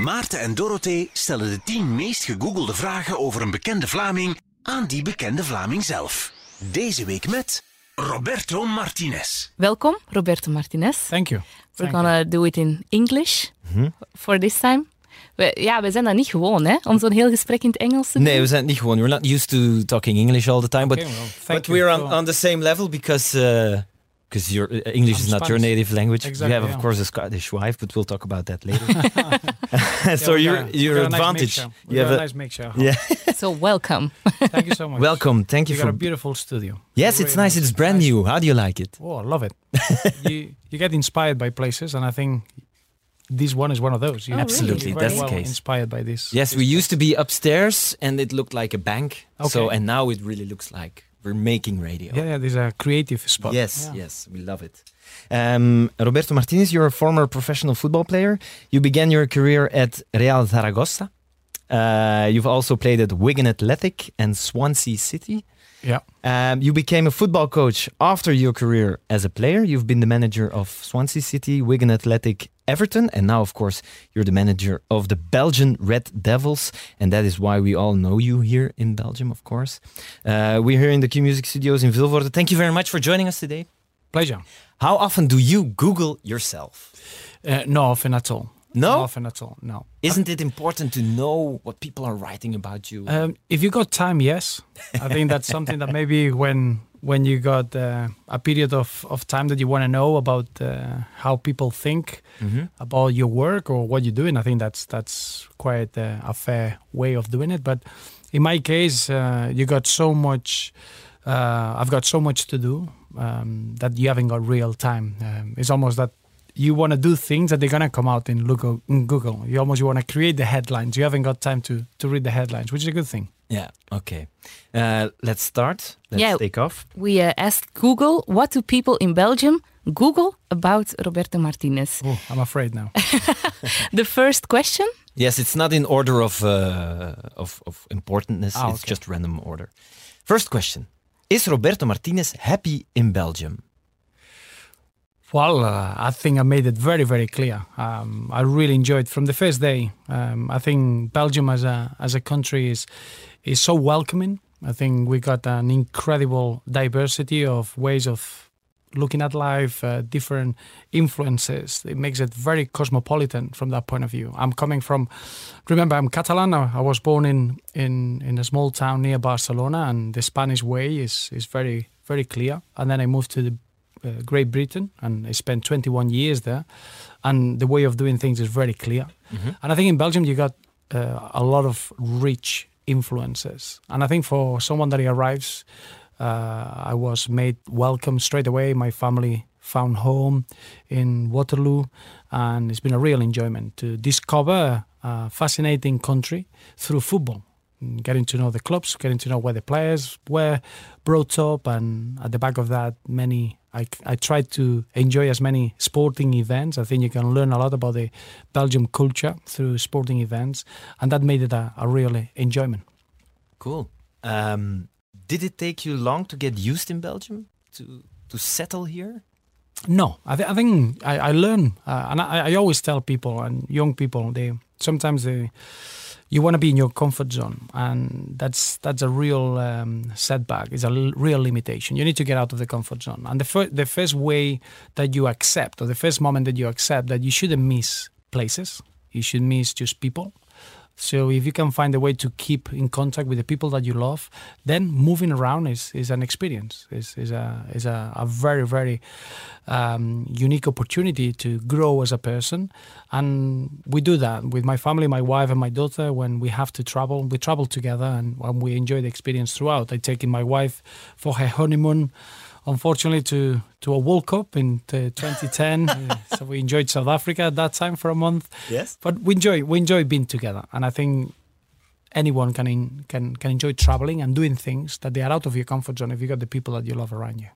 Maarten en Dorothee stellen de 10 meest gegoogelde vragen over een bekende Vlaming aan die bekende Vlaming zelf. Deze week met Roberto Martinez. Welkom, Roberto Martinez. Thank you. We're Thank you. gonna do it in English for this time. We, ja, we zijn dat niet gewoon, hè, om zo'n heel gesprek in het Engels te doen. Nee, we zijn het niet gewoon. We're not used to talking English all the time, but Okay, well, but we're on, on the same level because uh, because your uh, English I'm is not your native language. Exactly, you have, of course, a Scottish wife, but we'll talk about that later. So we your your we got a nice advantage. you have a a, nice mixture. yeah. So welcome. Thank you so much. Welcome. Thank you You got for. a beautiful studio. yes, it's Very nice. It's brand Nice. new. How do you like it? Oh, I love it. you you get inspired by places, and I think this one is one of those. You Oh, Absolutely, Very that's the case. Inspired by this. Yes, this we used to be upstairs, and it looked like a bank. Okay. So and now it really looks like we're making radio. Yeah, yeah. This is a creative spot. Yes, Yeah. yes, we love it. Um, Roberto Martinez, you're a former professional football player. You began your career at Real Zaragoza. Uh, you've also played at Wigan Athletic and Swansea City. Yeah. Um, you became a football coach after your career as a player. You've been the manager of Swansea City, Wigan Athletic, Everton, and now, of course, you're the manager of the Belgian Red Devils, and that is why we all know you here in Belgium, of course. Uh, we're here in the Q Music Studios in Vilvoorde. Thank you very much for joining us today. Pleasure. How often do you Google yourself? Uh, no often at all. No? Not often at all. No. Isn't it important to know what people are writing about you? Um, if you got time, yes. I think that's something that maybe when when you got uh, a period of, of time that you want to know about uh, how people think Mhm. about your work or what you're doing, I think that's that's quite uh, a fair way of doing it. But in my case, uh, you got so much. Uh, I've got so much to do um, that you haven't got real time. Um, it's almost that you want to do things that they're gonna come out in Google. In Google, you almost want to create the headlines. You haven't got time to to read the headlines, which is a good thing. Yeah, okay. Uh, let's start. Let's Yeah. take off. We uh, asked Google, what do people in Belgium Google about Roberto Martinez? Oh, I'm afraid now. The first question, Yes, it's not in order of uh, of, of importantness. Ah, it's okay. just random order. First question: Is Roberto Martinez happy in Belgium? Well, uh, I think I made it very, very clear. Um, I really enjoyed from the first day. Um, I think Belgium as a as a country is is so welcoming. I think we got an incredible diversity of ways of looking at life, uh, different influences. It makes it very cosmopolitan from that point of view. I'm coming from, remember, I'm Catalan. I was born in in in a small town near Barcelona, and the Spanish way is is very very clear. And then I moved to the uh, Great Britain, and I spent 21 years there. And the way of doing things is very clear. And I think in Belgium you got uh, a lot of rich influences. And I think for someone that arrives, uh, I was made welcome straight away. My family found home in Waterloo, and it's been a real enjoyment to discover a fascinating country through football. Getting to know the clubs, getting to know where the players were brought up, and at the back of that, many. I, I tried to enjoy as many sporting events. I think you can learn a lot about the Belgium culture through sporting events, and that made it a, a real enjoyment. Cool. Um, did it take you long to get used in Belgium to to settle here? No, I, th- I think I, I learn, uh, and I, I always tell people and young people they sometimes they you want to be in your comfort zone, and that's that's a real um, setback. It's a l- real limitation. You need to get out of the comfort zone, and the fir- the first way that you accept, or the first moment that you accept that you shouldn't miss places, you should miss just people. So if you can find a way to keep in contact with the people that you love, then moving around is, is an experience. is is a is a, a very very um, unique opportunity to grow as a person, and we do that with my family, my wife and my daughter. When we have to travel, we travel together, and, and we enjoy the experience throughout. I taken my wife for her honeymoon unfortunately to to a World Cup in uh, 2010. Uh, so we enjoyed South Africa at that time for a month. Yes. But we enjoy we enjoy being together, and I think anyone can in, can can enjoy traveling and doing things that they are out of your comfort zone if you got the people that you love around you.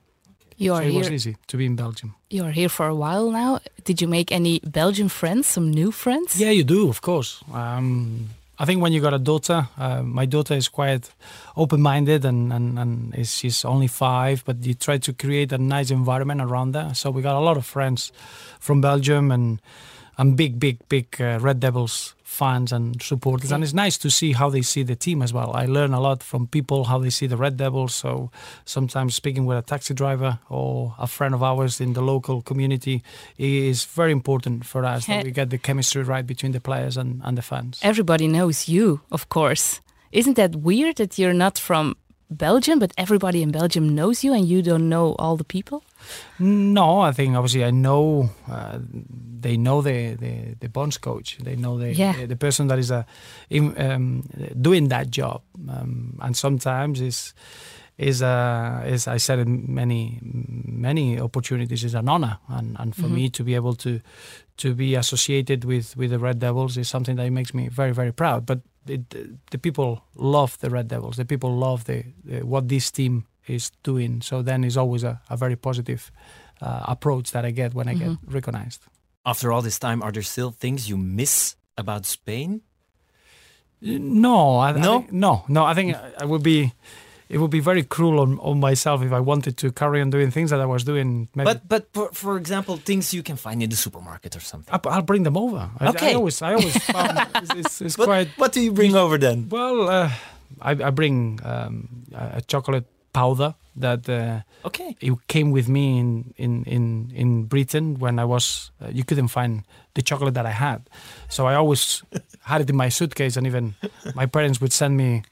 you So are it was here. easy to be in Belgium. You are here for a while now. Did you make any Belgian friends? Some new friends? Yeah, you do, of course. Um, I think when you got a daughter, uh, my daughter is quite open-minded and, and, and is, she's only five, but you try to create a nice environment around there. So we got a lot of friends from Belgium and I'm big, big, big uh, Red Devils fans and supporters, and it's nice to see how they see the team as well. I learn a lot from people how they see the Red Devils. So sometimes speaking with a taxi driver or a friend of ours in the local community is very important for us that we get the chemistry right between the players and, and the fans. Everybody knows you, of course. Isn't that weird that you're not from Belgium, but everybody in Belgium knows you and you don't know all the people? No, I think obviously I know uh, they know the, the the bondscoach. They know the Yeah. the, the person that is uh, in, um, doing that job, um, and sometimes is is uh, is I said in many many opportunities is an honor, and and for me to be able to to be associated with with the Red Devils is something that makes me very very proud. But it, the people love the Red Devils. The people love the, the what this team is doing. So then it's always a, a very positive uh, approach that I get when I get recognized. After all this time, are there still things you miss about Spain? No, I, I No? think- no, no. I think I would be. It would be very cruel on, on myself if I wanted to carry on doing things that I was doing. Maybe But but for, for example, things you can find in the supermarket or something. I, I'll bring them over. I, Okay. I always, I always found it's, it's, it's What, quite what do you bring over then? well. Uh, I, I bring um, a a chocolate powder that uh, Okay. it came with me in in in in Britain when I was. Uh, you couldn't find the chocolate that I had, so I always had it in my suitcase, and even my parents would send me.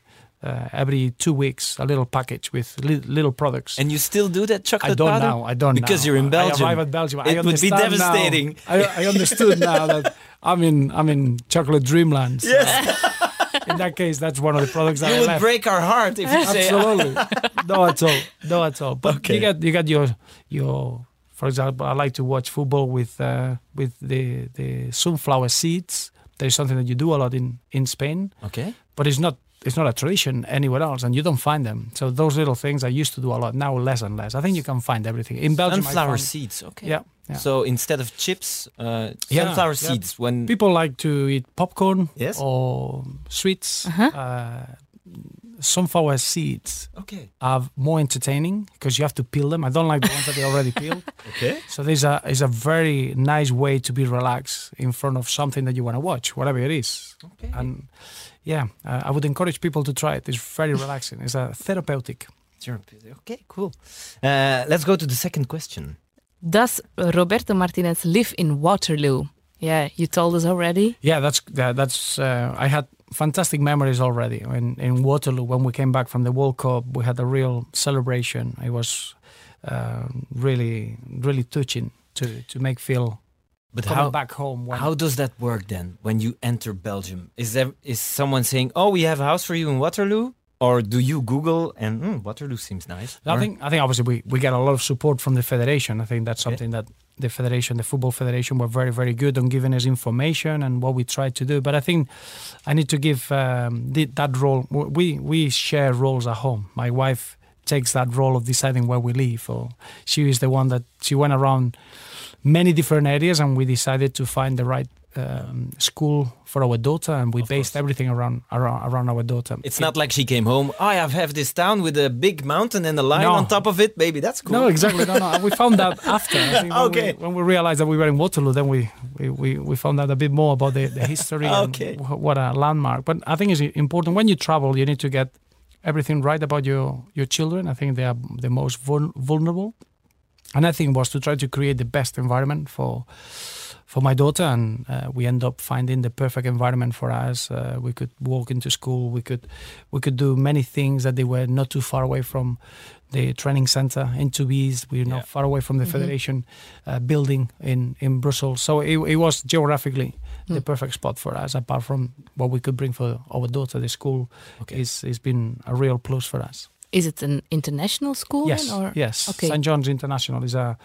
Uh, every two weeks, a little package with li- little products. And you still do that chocolate I don't powder? know. I don't Because now. you're in Belgium. I arrive at Belgium. I It would be devastating. I, I understood now that I'm in I'm in chocolate dreamland. So in that case, that's one of the products that You I would left. break our heart if you say Absolutely. no at all. No at all. But Okay. you got you got your your for example, I like to watch football with uh, with the the sunflower seeds. There's something that you do a lot in in Spain, Okay. but it's not it's not a tradition anywhere else, and you don't find them. So those little things I used to do a lot. Now less and less. I think you can find everything in Belgium. Sunflower found- seeds. Okay. Yeah. Yeah. So instead of chips, uh, Yeah, sunflower yeah. seeds. When People like to eat popcorn Yes. or sweets. Uh, sunflower seeds okay. are more entertaining because you have to peel them. I don't like the ones that they already peeled. Okay. So there's a is a very nice way to be relaxed in front of something that you want to watch, whatever it is. Okay. And yeah, uh, I would encourage people to try it. It's very relaxing. It's a therapeutic. Sure. Okay. Cool. Uh, let's go to the second question. Does Roberto Martinez live in Waterloo? Yeah, you told us already. Yeah, that's that, that's. Uh, I had fantastic memories already in in Waterloo when we came back from the World Cup. We had a real celebration. It was uh, really really touching to to make feel But coming how back home. When, how does that work then when you enter Belgium? Is there is someone saying, "Oh, we have a house for you in Waterloo," or do you Google and "Hmm, Waterloo seems nice? I Or- think I think obviously we, we get a lot of support from the federation. I think that's Okay. something that the federation, the football federation, were very very good on giving us information and what we try to do. But I think I need to give um, the, that role. We we share roles at home. My wife takes that role of deciding where we live. Or she is the one that she went around many different areas, and we decided to find the right. Um, school for our daughter, and we based everything around, around around our daughter. It's not like she came home. I have this town with a big mountain and a lion No. on top of it. Baby, that's cool. No, exactly. No, no. We found that after. I think when, Okay. we, when we realized that we were in Waterloo, then we, we, we, we found out a bit more about the, the history Okay. and wh- what a landmark. But I think it's important when you travel, you need to get everything right about your, your children. I think they are the most vul- vulnerable. And I think was to try to create the best environment for for my daughter, and uh, we end up finding the perfect environment for us. Uh, we could walk into school. We could we could do many things that they were not too far away from the training center in Tubize. We're Yeah. not far away from the federation uh, building in in Brussels. So it, it was geographically the perfect spot for us. Apart from what we could bring for our daughter, the school Okay. is it's been a real plus for us. Is it an international school? Yes, then, or? yes. Okay. St. John's International is a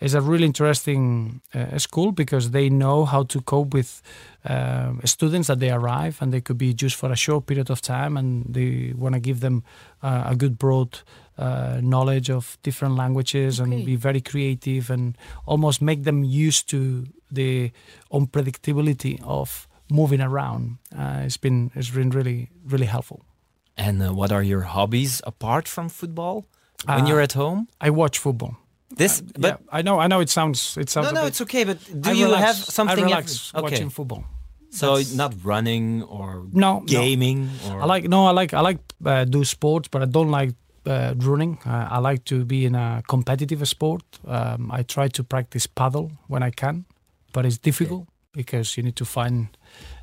is a really interesting uh, school because they know how to cope with um, students that they arrive and they could be just for a short period of time and they want to give them uh, a good broad uh, knowledge of different languages Okay. and be very creative and almost make them used to the unpredictability of moving around. Uh, it's been it's been really really helpful. And uh, what are your hobbies apart from football when Uh, you're at home? I watch football. This, Uh, but yeah, I know, I know. It sounds, it sounds. no, no, it's okay. But do I you relax- have something? I relax okay, watching football. so That's- not running or No, no. gaming or I like no, I like I like uh, do sports, but I don't like uh, running. Uh, I like to be in a competitive sport. Um, I try to practice padel when I can, but it's difficult because you need to find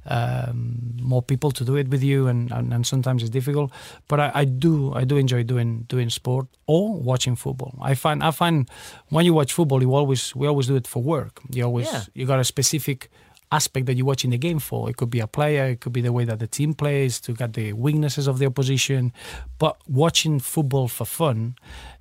um, more people to do it with you, and, and, and sometimes it's difficult. But I, I do I do enjoy doing doing sport or watching football. I find I find when you watch football, you always we always do it for work. You always Yeah. you got a specific aspect that you're watching the game for. It could be a player, it could be the way that the team plays to get the weaknesses of the opposition. But watching football for fun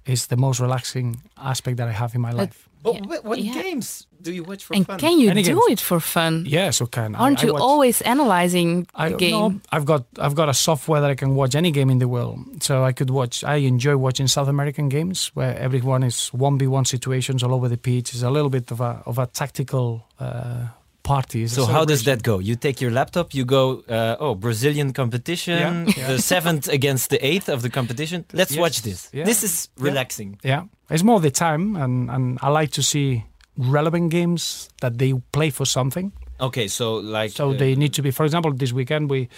is the most relaxing aspect that I have in my life. But Yeah. what, what Yeah. games do you watch for and fun? can you Any do games. it for fun? Yes, so can I- Aren't I you watch- always analyzing I the game? No, I've got I've got a software that I can watch any game in the world. So I could watch. I enjoy watching South American games where everyone is one v one situations all over the pitch. It's a little bit of a of a tactical uh, party. So how does that go? You take your laptop, you go, uh, oh, Brazilian competition, Yeah, yeah. the seventh against the eighth of the competition. Let's Yes, watch this. yeah. This is Yeah. relaxing. Yeah, it's more the time, and and I like to see relevant games that they play for something. Okay, so like, So uh, they need to be. For example, this weekend we,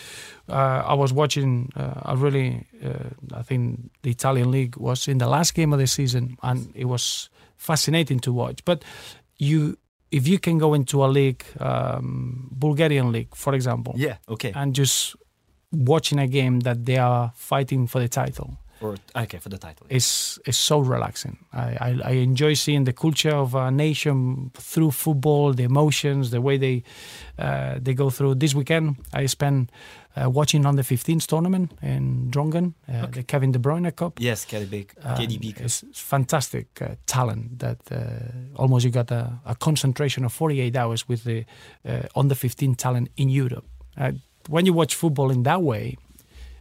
uh, I was watching. Uh, I really, uh, I think the Italian league was in the last game of the season, and it was fascinating to watch. But you, if you can go into a league, um, Bulgarian league, for example, yeah, okay, and just watching a game that they are fighting for the title or okay for the title. it's is so relaxing. I, I, I enjoy seeing the culture of a nation through football, the emotions, the way they uh, they go through. This weekend, I spent uh, watching on the 15th tournament in Drongen, uh, the Kevin De Bruyne Cup. Yes, KDB, KDB. it's fantastic uh, talent that uh, almost you got a, a concentration of 48 hours with the uh, on the 15 talent in Europe. Uh, when you watch football in that way,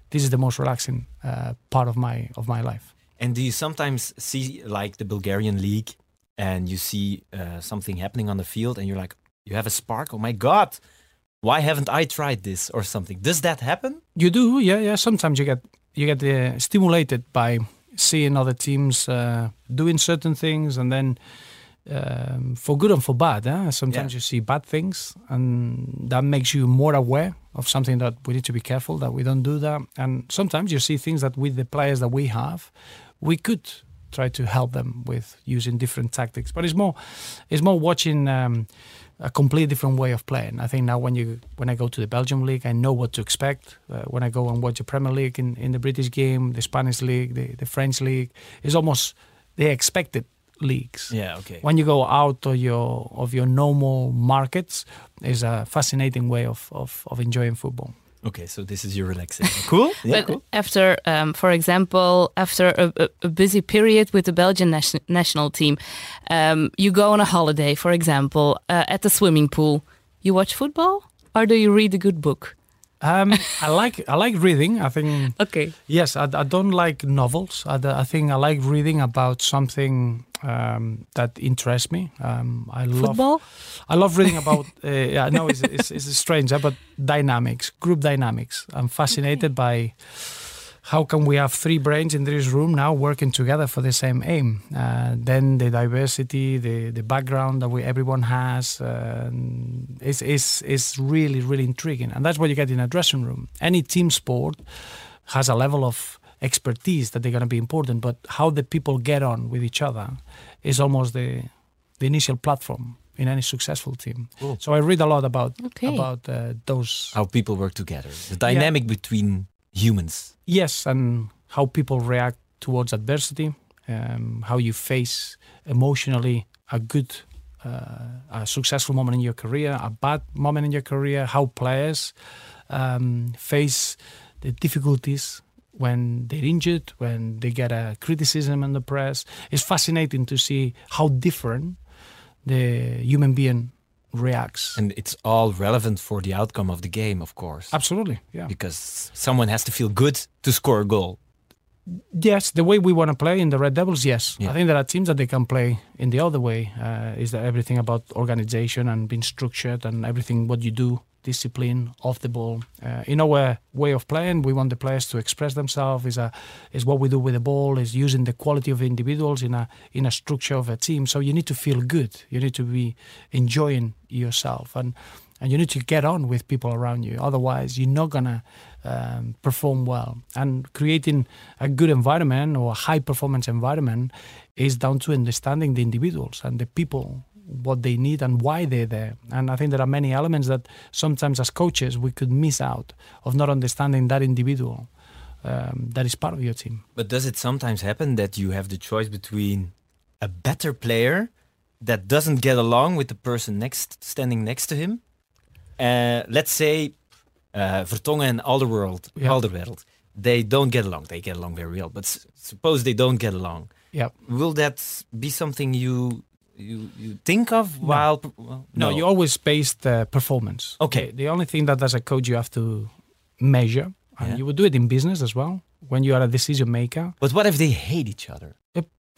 this is the most relaxing uh, part of my of my life. And do you sometimes see like the Bulgarian league, and you see uh, something happening on the field, and you're like, you have a spark. Oh my god, why haven't I tried this or something? Does that happen? You do, yeah, yeah. Sometimes you get you get uh, stimulated by seeing other teams uh, doing certain things, and then um, for good and for bad. Eh? Sometimes Yeah. you see bad things, and that makes you more aware of something that we need to be careful that we don't do that. And sometimes you see things that with the players that we have, we could try to help them with using different tactics. But it's more, it's more watching. Um, a completely different way of playing. I think now when you when I go to the Belgium league, I know what to expect. Uh, when I go and watch the Premier League in, in the British game, the Spanish league, the, the French league, it's almost they expect expected leagues. Yeah, okay. When you go out of your of your normal markets, is a fascinating way of, of, of enjoying football. Okay, so this is your relaxation. cool. Yeah, but cool. after, um, for example, after a, a, a busy period with the Belgian nation, national team, um, you go on a holiday, for example, uh, at the swimming pool. You watch football, or do you read a good book? Um, I like I like reading. I think Okay. Yes, I, I don't like novels. I, I think I like reading about something um, that interests me. Um, I love Football? I love reading about. Uh, yeah, no, it's, it's, it's strange, but dynamics, group dynamics. I'm fascinated by how can we have three brains in this room now working together for the same aim. Uh, then the diversity, the the background that we everyone has, uh, is is is really really intriguing, and that's what you get in a dressing room. Any team sport has a level of expertise that they're going to be important, but how the people get on with each other is almost the the initial platform in any successful team. Cool. So I read a lot about Okay. about uh, those How people work together, the dynamic between humans. yes, and how people react towards adversity, um, how you face emotionally a good, uh, a successful moment in your career, a bad moment in your career, how players um, face the difficulties when they're injured, when they get a criticism in the press. It's fascinating to see how different the human being reacts. And it's all relevant for the outcome of the game, of course. Absolutely, yeah. Because someone has to feel good to score a goal. Yes, the way we want to play in the Red Devils, yes. Yeah. I think there are teams that they can play in the other way. Uh, is that everything about organization and being structured and everything what you do, discipline, off the ball. Uh, in our way of playing, we want the players to express themselves. Is a is what we do with the ball. Is using the quality of individuals in a in a structure of a team. So you need to feel good. You need to be enjoying yourself and and you need to get on with people around you. Otherwise, you're not gonna um, perform well. And creating a good environment or a high performance environment is down to understanding the individuals and the people what they need and why they're there. And I think there are many elements that sometimes as coaches we could miss out of not understanding that individual um, that is part of your team. But does it sometimes happen that you have the choice between a better player that doesn't get along with the person next standing next to him? Uh, let's say uh, Vertongen and Alderworld, Yeah. Alderweireld, they don't get along. They get along very well, but s- suppose they don't get along. Yeah. Will that be something you you, you think of while? Well, No, you always base the performance. Okay. The, the only thing that as a coach you have to measure, and Yeah. you would do it in business as well, when you are a decision maker. But what if they hate each other?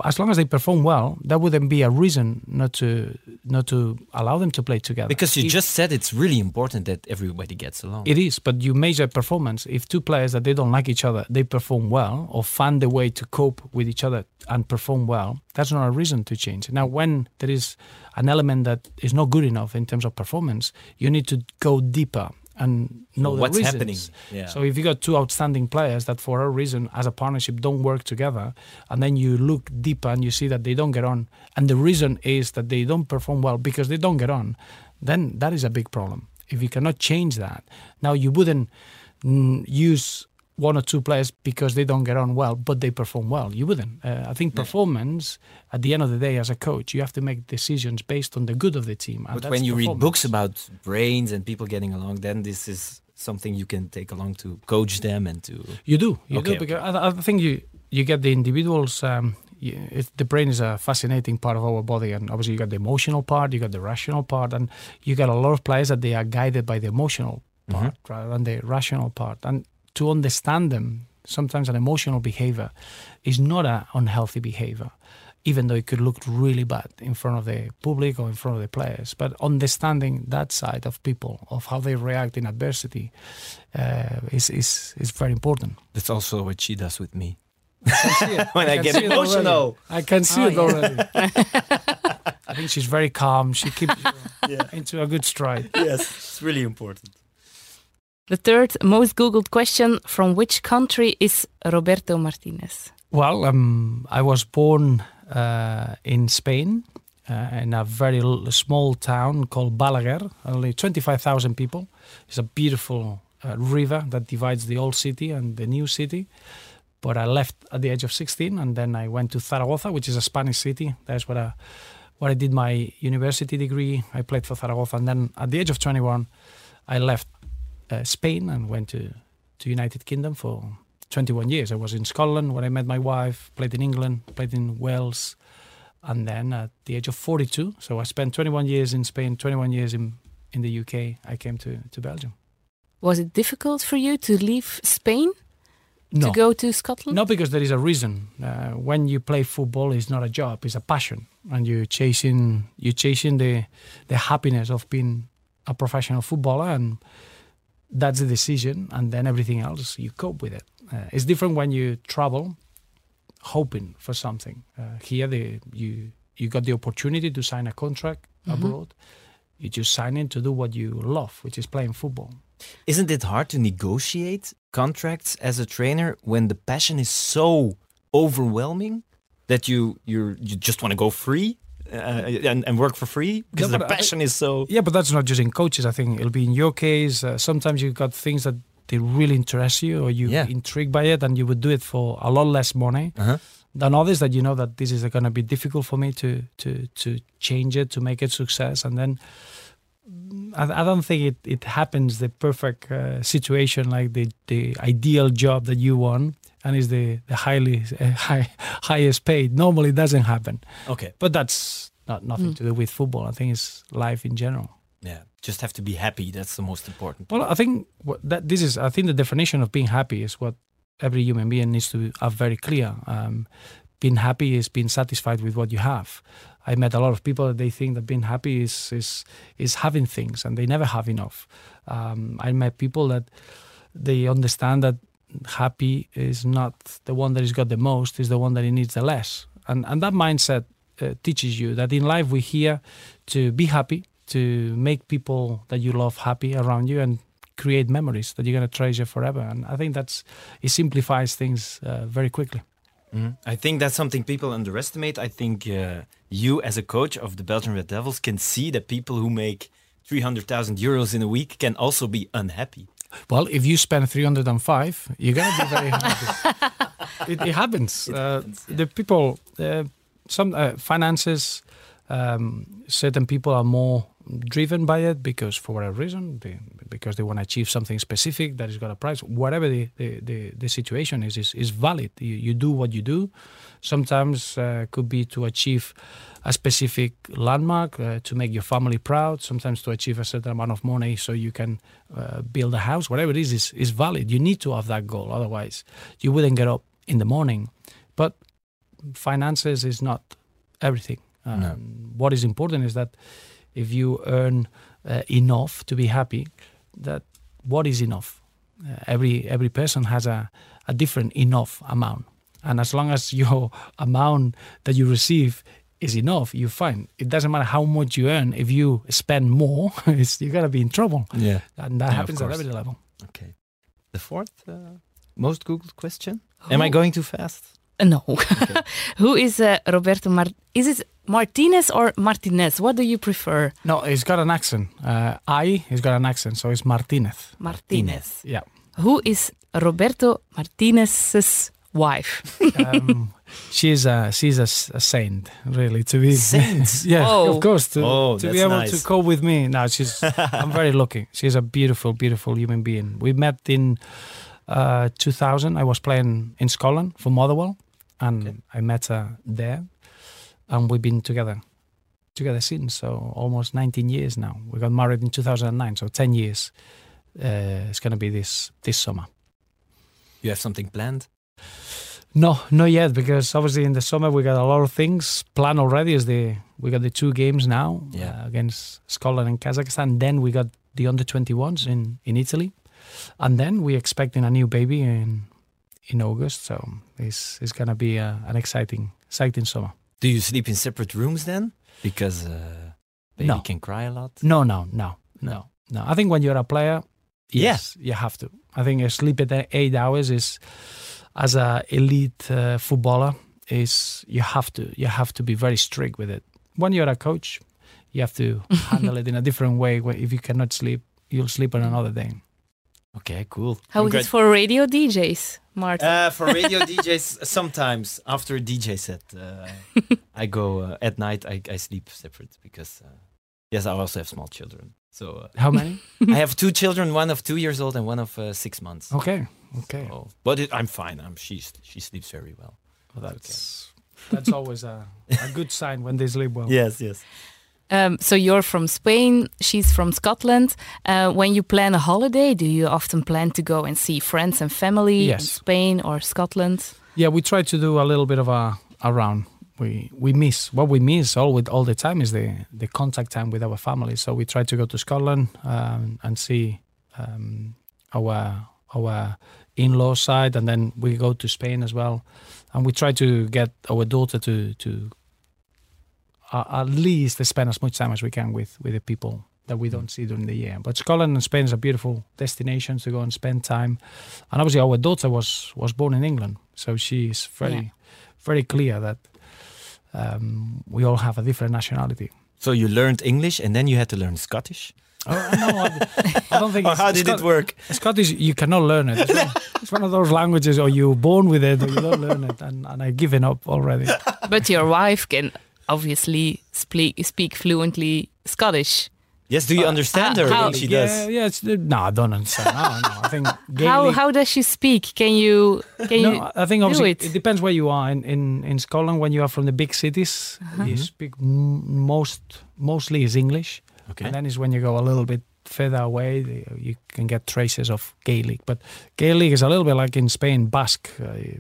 As long as they perform well, that wouldn't be a reason not to not to allow them to play together. Because you If- just said it's really important that everybody gets along. It is, but you measure performance. If two players that they don't like each other, they perform well or find a way to cope with each other and perform well, that's not a reason to change. Now, when there is an element that is not good enough in terms of performance, you need to go deeper and know the what's happening. Yeah. So if you got two outstanding players that for a reason as a partnership don't work together, and then you look deeper and you see that they don't get on, and the reason is that they don't perform well because they don't get on, then that is a big problem. If you cannot change that, now you wouldn't mm, use one or two players because they don't get on well, but they perform well. You wouldn't. Uh, I think performance, at the end of the day, as a coach, you have to make decisions based on the good of the team. But when you read books about brains and people getting along, then this is something you can take along to coach them and to. You do, you Okay, do, because I, I think you you get the individuals. Um, you, it, the brain is a fascinating part of our body, and obviously you got the emotional part, you got the rational part, and you got a lot of players that they are guided by the emotional part rather than the rational part. And to understand them, sometimes an emotional behavior is not an unhealthy behavior, even though it could look really bad in front of the public or in front of the players. But understanding that side of people, of how they react in adversity, uh, is, is is very important. That's also what she does with me. when When I get emotional. I can see Oh, it yeah. already. I think she's very calm. She keeps you into a good stride. yes, it's really important. The third most Googled question from which country is Roberto Martinez? Well, um, I was born uh, in Spain uh, in a very small town called Balaguer, only 25,000 people. It's a beautiful uh, river that divides the old city and the new city. But I left at the age of 16 and then I went to Zaragoza, which is a Spanish city. That's where I, where I did my university degree. I played for Zaragoza. And then at the age of 21, I left uh, Spain and went to, to United Kingdom for 21 years. I was in Scotland when I met my wife, played in England, played in Wales, and then at the age of 42, so I spent 21 years in Spain, 21 years in, in the UK, I came to, to Belgium. Was it difficult for you to leave Spain No, to go to Scotland? not because there is a reason. Uh, when you play football, it's not a job; it's a passion, and you're chasing you're chasing the the happiness of being a professional footballer, and that's the decision. And then everything else, you cope with it. Uh, it's different when you travel, hoping for something. Uh, here, the, you you got the opportunity to sign a contract abroad. You just sign in to do what you love, which is playing football. Isn't it hard to negotiate contracts as a trainer when the passion is so overwhelming that you you you just want to go free uh, and, and work for free because Yeah, the but I- passion is so. Yeah, but that's not just in coaches. I think it'll be in your case. Uh, sometimes you've got things that they really interest you, or you Yeah. intrigued by it, and you would do it for a lot less money Uh-huh. than others that you know that this is going to be difficult for me to to to change it to make it success, and then. I, I don't think it, it happens the perfect uh, situation like the, the ideal job that you want and is the, the highly uh, high, highest paid. Normally, it doesn't happen. Okay. But that's not nothing to do with football. I think it's life in general. Yeah. Just have to be happy. That's the most important. Well, I think what that this is. I think the definition of being happy is what every human being needs to have very clear. Um, being happy is being satisfied with what you have. I met a lot of people that they think that being happy is is is having things, and they never have enough. Um, I met people that they understand that happy is not the one that has got the most; is the one that he needs the less. And and that mindset uh, teaches you that in life we're here to be happy, to make people that you love happy around you, and create memories that you're going to treasure forever. And I think that's it simplifies things uh, very quickly. Mm. I think that's something people underestimate. I think uh, you, as a coach of the Belgian Red Devils, can see that people who make 300,000 euros in a week can also be unhappy. Well, if you spend 305, you're going to be very happy. it, it, happens. It uh, happens yeah. The people, uh, some uh, finances, um, certain people are more driven by it because for whatever reason, they, because they want to achieve something specific that has got a price. Whatever the, the, the, the situation is, is, is valid. You, you, do what you do. Sometimes uh, could be to achieve a specific landmark, uh, to make your family proud. Sometimes to achieve a certain amount of money so you can uh, build a house. Whatever it is, is, is valid. You need to have that goal. Otherwise, you wouldn't get up in the morning. But finances is not everything. Um, no. What is important is that if you earn uh, enough to be happy, that what is enough? Uh, every every person has a, a different enough amount, and as long as your amount that you receive is enough, you're fine. It doesn't matter how much you earn. If you spend more, you're gonna be in trouble. Yeah, and that yeah, happens at every level. Okay. The fourth uh, most googled question. Am I going too fast? No. Okay. Who is uh, Roberto Mar? Is it Martinez or Martinez? What do you prefer? No, he's got an accent. Uh, I, he's got an accent, so it's Martinez. Martinez. Yeah. Who is Roberto Martinez's wife? um, she's a she's a, a, saint, really. To be saint, yeah, oh. of course. To, oh, to be able nice. to co with me now, she's. I'm very lucky. She's a beautiful, beautiful human being. We met in uh, 2000. I was playing in Scotland for Motherwell, and okay. I met her there and we've been together together since. So almost 19 years now. We got married in 2009, so 10 years. Uh, it's going to be this this summer. You have something planned? No, not yet, because obviously in the summer we got a lot of things planned already. Is the we got the two games now yeah. uh, against Scotland and Kazakhstan. Then we got the under 21s in in Italy, and then we're expecting a new baby in in August. So it's it's gonna be uh, an exciting exciting summer. Do you sleep in separate rooms then? Because uh, baby no. can cry a lot. No, no, no, no, no. I think when you're a player, yes, yeah. you have to. I think you sleep at eight hours is, as a elite uh, footballer, is you have to you have to be very strict with it. When you're a coach, you have to handle it in a different way. Where if you cannot sleep, you'll sleep on another day. Okay, cool. How is it for radio DJs? Martin? Uh, for radio DJs, sometimes after a DJ set, uh, I go uh, at night. I, I sleep separate because uh, yes, I also have small children. So uh, how many? I have two children, one of two years old and one of uh, six months. Okay, okay. So, but it, I'm fine. I'm she she sleeps very well. well that's okay. that's always a, a good sign when they sleep well. Yes, yes. Um, so you're from Spain, she's from Scotland. Uh, when you plan a holiday, do you often plan to go and see friends and family yes. in Spain or Scotland? Yeah, we try to do a little bit of a around. We we miss what we miss all with all the time is the the contact time with our family. So we try to go to Scotland um, and see um, our our in-law side, and then we go to Spain as well, and we try to get our daughter to to uh, at least spend as much time as we can with with the people that we don't see during the year. But Scotland and Spain is a beautiful destination to go and spend time. And obviously, our daughter was was born in England, so she's very yeah. very clear that um, we all have a different nationality. So you learned English, and then you had to learn Scottish. Oh, no, I, I don't think. or how did Scot- it work? Scottish, you cannot learn it. It's one, it's one, of those languages, or you're born with it, or you don't learn it. And, and I've given up already. But your wife can obviously speak speak fluently Scottish. Yes, do you uh, understand uh, her how, when she does? Yeah, it's, no, I don't understand. no, no, I think how how does she speak? Can you can no, you? I think obviously it? it? depends where you are. In, in in Scotland, when you are from the big cities, uh -huh. you speak most mostly is English. Okay, and then is when you go a little bit further away, the- you can get traces of Gaelic. But Gaelic is a little bit like in Spain, Basque. Uh,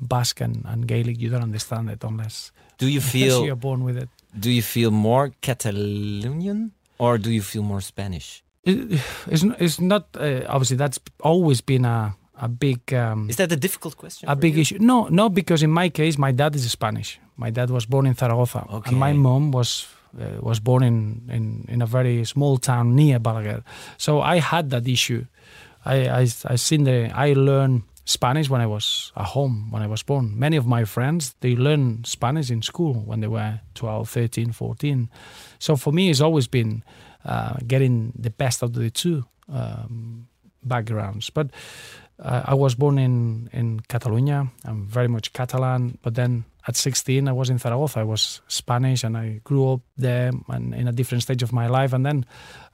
Basque and, and Gaelic, you don't understand it unless, Do you feel you're born with it. do you feel more Catalonian or do you feel more Spanish? It- It's, n- it's not, uh, obviously, that's always been a, a big. Um, Is that a difficult question? a big you? issue. No, no, because in my case, my dad is Spanish. My dad was born in Zaragoza, Okay. and my mom was uh, was born in, in in a very small town near Balaguer. So I had that issue. I I I seen the I learned Spanish when I was at home when I was born. Many of my friends they learned Spanish in school when they were 12, 13, 14. So for me, it's always been uh, getting the best of the two um, backgrounds. But uh, I was born in in Catalonia. I'm very much Catalan. But then at 16, I was in Zaragoza. I was Spanish, and I grew up there and in a different stage of my life. And then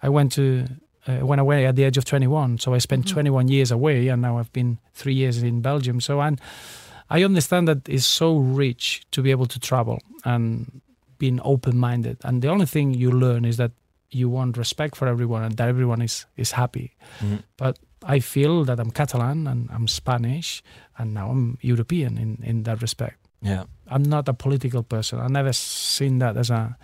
I went to uh, went away at the age of 21. So I spent 21 years away, and now I've been three years in Belgium. So and I understand that it's so rich to be able to travel and being open-minded. And the only thing you learn is that you want respect for everyone and that everyone is is happy. Mhm. But I feel that I'm Catalan and I'm Spanish, and now I'm European in in that respect. Yeah. I'm not a political person. I've never seen that as a.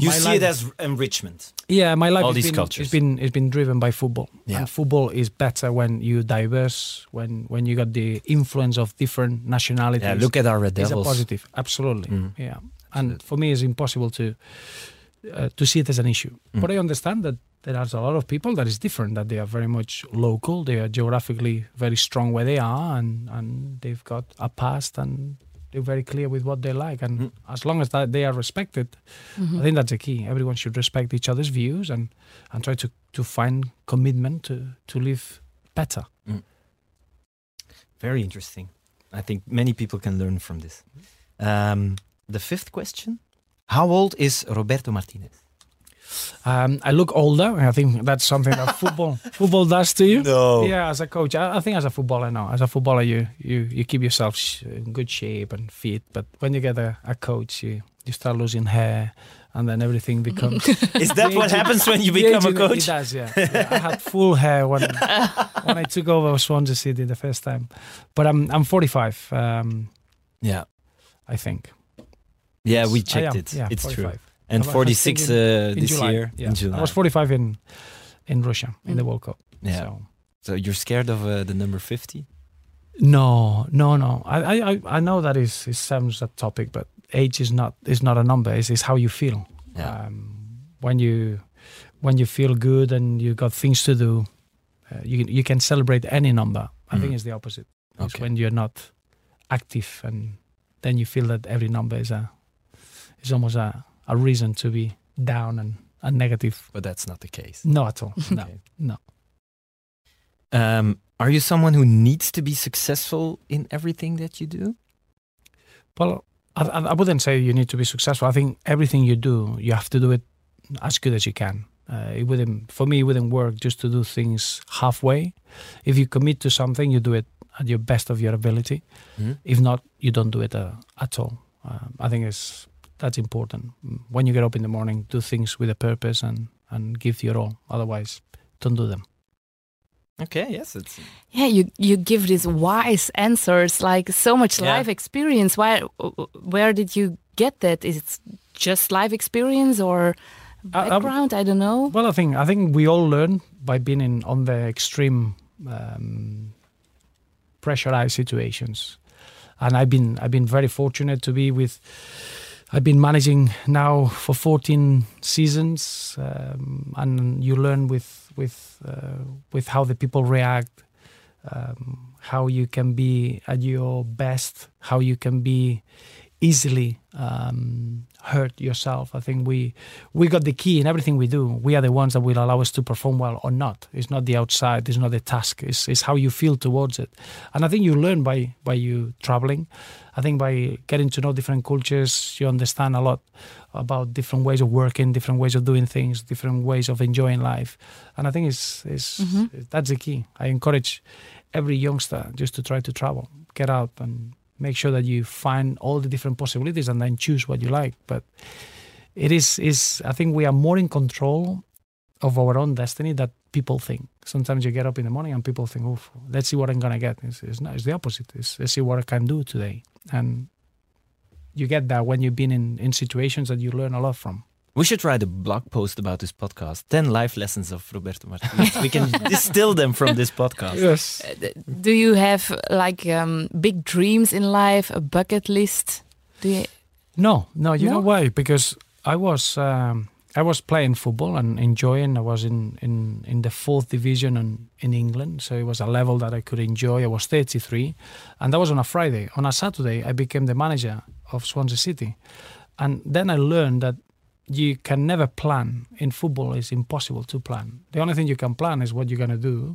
You My see life- it as enrichment. Yeah, my life All has been, cultures. It's been it's been driven by football. Yeah. And football is better when you diverse, when when you got the influence of different nationalities. Yeah, look at our Red Devils. it's a positive, absolutely. Mm. Yeah, and for me, it's impossible to uh, to see it as an issue. Mm. But I understand that there are a lot of people that is different. That they are very much local. They are geographically very strong where they are, and and they've got a past and. They're very clear with what they like, and Mm. as long as that they are respected, I think that's the key. Everyone should respect each other's views and, and try to, to find commitment to, to live better. Very interesting. I think many people can learn from this. Um, the fifth question How old is Roberto Martinez? Um, I look older. and I think that's something that football football does to you. No. Yeah, as a coach, I, I think as a footballer, no. As a footballer, you you, you keep yourself sh- in good shape and fit. But when you get a, a coach, you, you start losing hair, and then everything becomes. Is that what happens when you the become a aging- It coach? does, yeah. Yeah, I had full hair when when I took over Swansea City the first time, but I'm I'm 45. Um, Yeah. I think. Yeah, we checked am, it. Yeah, it's 45. true. And I 46 thinking uh, In this July. year Yeah. in July. I was 45 in in Russia in the Mm. World Cup. Yeah. So. So you're scared of uh, the number 50? No, no, no. I, I, I- I know that is it sounds a topic, but age is not is not a number. It's, it's how you feel. Yeah. Um, when you when you feel good and you got things to do, uh, you you can celebrate any number. I Mhm. think it's the opposite. It's Okay. when you're not active and then you feel that every number is a is almost a, a reason to be down and, and negative. But that's not the case. No, at all. No. Okay. no. Um, are you someone who needs to be successful in everything that you do? Well, I, I wouldn't say you need to be successful. I think everything you do, you have to do it as good as you can. Uh, it wouldn't, for me, it wouldn't work just to do things halfway. If you commit to something, you do it at your best of your ability. Mhm. If not, you don't do it uh, at all. Um, I think it's that's important. When you get up in the morning, do things with a purpose and and give your all. Otherwise, don't do them. Okay, yes, it's Yeah, you you give these wise answers, like so much Yeah. life experience. Why? Where did you get that? Is it just life experience or I- I- background? I don't know. Well, I think I think we all learn by being in on the extreme um, pressurized situations, and I've been I've been very fortunate to be with. I've been managing now for 14 seasons, um, and you learn with with uh, with how the people react, um, how you can be at your best, how you can be easily um, hurt yourself. I think we we got the key in everything we do. We are the ones that will allow us to perform well or not. It's not the outside. It's not the task. It's, it's how you feel towards it. And I think you learn by by you traveling. I think by getting to know different cultures, you understand a lot about different ways of working, different ways of doing things, different ways of enjoying life. And I think it's, it's Mhm. that's the key. I encourage every youngster just to try to travel, get out and make sure that you find all the different possibilities and then choose what you like. But it is is I think we are more in control of our own destiny that people think. Sometimes you get up in the morning and people think, "Oh, let's see what I'm gonna get." It's, it's not. It's the opposite. It's let's see what I can do today, and you get that when you've been in in situations that you learn a lot from. We should write a blog post about this podcast. 10 life lessons of Roberto Martinez. we can distill them from this podcast. Yes. Do you have like um, big dreams in life, a bucket list? Do you? No, no. You know why? Because I was um, I was playing football and enjoying. I was in in in the fourth division in, in England, so it was a level that I could enjoy. I was 33, and that was on a Friday. On a Saturday, I became the manager of Swansea City, and then I learned that you can never plan in football. It's impossible to plan. The only thing you can plan is what you're gonna do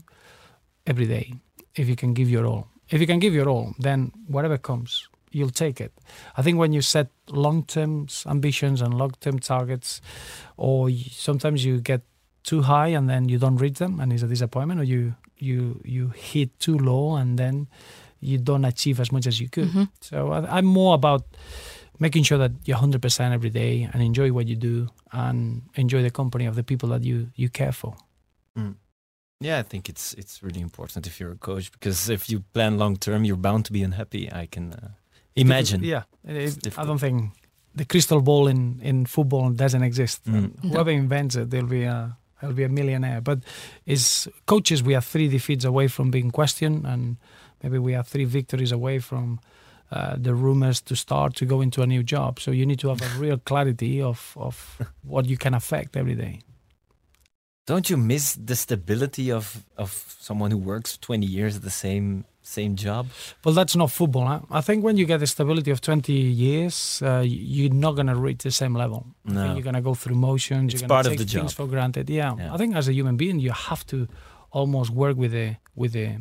every day. If you can give your all, if you can give your all, then whatever comes, you'll take it. I think when you set long-term ambitions and long-term targets, or sometimes you get too high and then you don't reach them, and it's a disappointment, or you you you hit too low and then you don't achieve as much as you could. Mhm. So I, I'm more about making sure that you're 100% every day and enjoy what you do and enjoy the company of the people that you you care for. Yeah, I think it's it's really important if you're a coach because if you plan long term, you're bound to be unhappy. I can uh, imagine. Yeah, it- it- I don't think the crystal ball in, in football doesn't exist. Mm. And Whoever invents it, they'll be a they'll be a millionaire. But as coaches, we are three defeats away from being questioned, and maybe we are three victories away from uh, the rumors to start to go into a new job. So you need to have a real clarity of of what you can affect every day. Don't you miss the stability of of someone who works 20 years at the same same job? Well, that's not football. Huh? I think when you get the stability of 20 years, uh, you're not going to reach the same level. No. you're going to go through motions. It's you're part gonna of take things job. for granted. Yeah. Yeah. I think as a human being, you have to almost work with the with the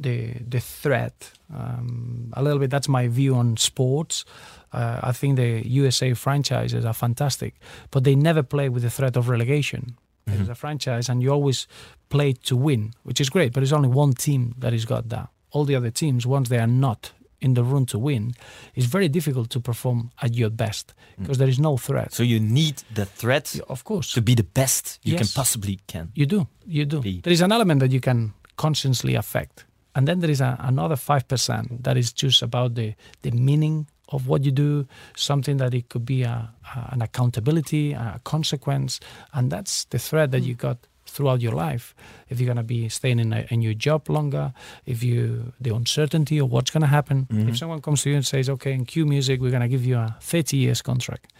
the the threat. Um, a little bit. That's my view on sports. Uh, I think the USA franchises are fantastic, but they never play with the threat of relegation. Mhm. It's a franchise, and you always play to win, which is great. But it's only one team that has got that. All the other teams, once they are not in the run to win, it's very difficult to perform at your best because there is no threat. So you need the threat Yeah, of course, to be the best you can possibly can. you do. You do. Be. There is an element that you can consciously affect, and then there is a, another five percent that is just about the the meaning of what you do. Something that it could be a, a- an accountability, a consequence, and that's the thread that you got throughout your life. If you're gonna be staying in, a, in your job longer, if you the uncertainty of what's gonna happen. Mhm. If someone comes to you and says, "Okay, in Qmusic, we're gonna give you a 30 years contract,"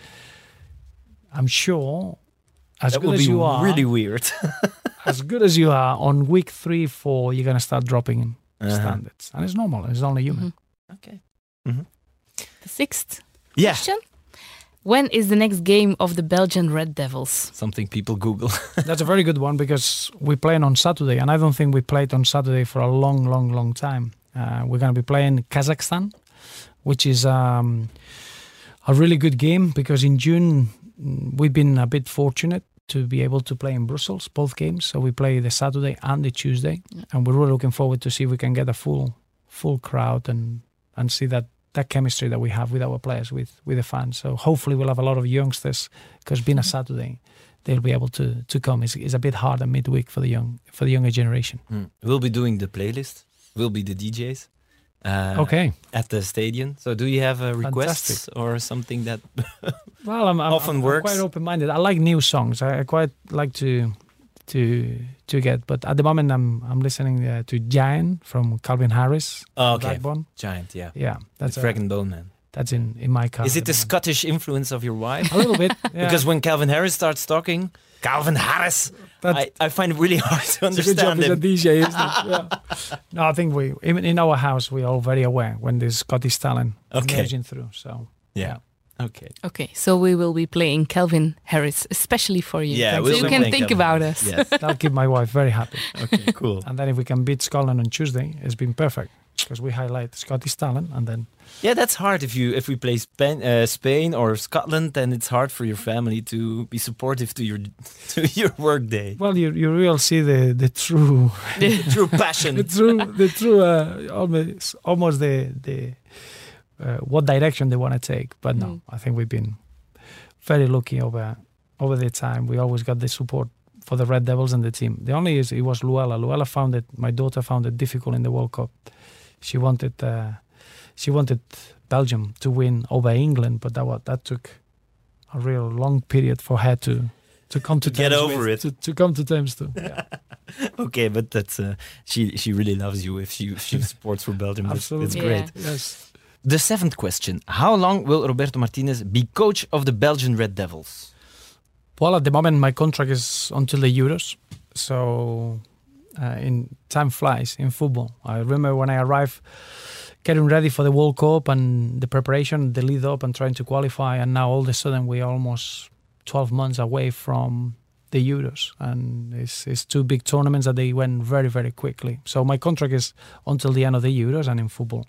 I'm sure. As that good as you are, really weird. as good as you are, on week three, four, you're gonna start dropping Uh-huh. standards, and it's normal. It's only human. Okay. The sixth Yeah. question. When is the next game of the Belgian Red Devils? Something people Google. That's a very good one because we playing on Saturday, and I don't think we played on Saturday for a long, long, long time. Uh, we're gonna be playing Kazakhstan, which is um, a really good game because in June mm, we've been a bit fortunate to be able to play in Brussels both games. So we play the Saturday and the Tuesday, and we're really looking forward to see if we can get a full full crowd and and see that that chemistry that we have with our players with with the fans. So hopefully we'll have a lot of youngsters because being a Saturday, they'll be able to to come. It's, it's a bit harder midweek for the young for the younger generation. Hmm. We'll be doing the playlist. We'll be the DJs. Uh, okay. At the stadium. So do you have a request or something that Well, I'm, I'm Often I'm works. quite open-minded. I like new songs. I, I quite like to to to get. But at the moment, I'm I'm listening uh, to Giant from Calvin Harris. Oh, okay. Backbone. giant? Yeah. Yeah, that's a, Bone Man. That's in in my car. Is it the the. Scottish influence of your wife? A little bit, yeah. Because when Calvin Harris starts talking, Calvin Harris, That- I, I find it really hard to It's a good job understand as a him. DJ, isn't it? Yeah. No, I think we even in our house we are all very aware when there's Scottish talent Okay. emerging through. So Yeah. Okay. Okay, so we will be playing Calvin Harris, especially for you. Yeah, so we'll you can think Calvin about Harris. us. Yes. that'll keep my wife very happy. Okay. Cool. And then if we can beat Scotland on Tuesday, it's been perfect because we highlight Scottish talent and then Yeah, that's hard. If you if we play Spain, uh, Spain or Scotland, then it's hard for your family to be supportive to your to your work day. well you you really see the the true True passion. the true the true uh, almost almost the the uh, what direction they want to take. But no, Mm. I think we've been very lucky over over the time. We always got the support for the Red Devils and the team. The only is it was Luella. Luella found it. My daughter found it difficult in the World Cup. She wanted uh, she wanted Belgium to win over England, but that was, that took a real long period for her to to come to, To get over with, it. To, to come to terms to. Yeah, okay, but that's uh, she. She really loves you if she if she supports for Belgium. It's, it's great. Yeah. yes. The seventh question: How long will Roberto Martinez be coach of the Belgian Red Devils? Well, at the moment, my contract is until the Euros. So, uh, in time flies in football. I remember when I arrived, getting ready for the World Cup and the preparation, the lead up, and trying to qualify. And now all of a sudden, we're almost 12 months away from the Euros, and it's, it's two big tournaments that they went very, very quickly. So my contract is until the end of the Euros, and in football,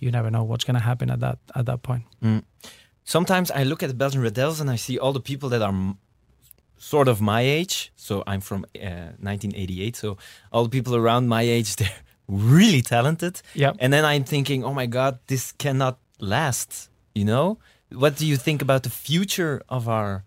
you never know what's going to happen at that at that point. Sometimes I look at the Belgian Red and I see all the people that are sort of my age. So I'm from uh, 1988. So all the people around my age, they're really talented. Yeah. And then I'm thinking, oh my God, this cannot last. You know, what do you think about the future of our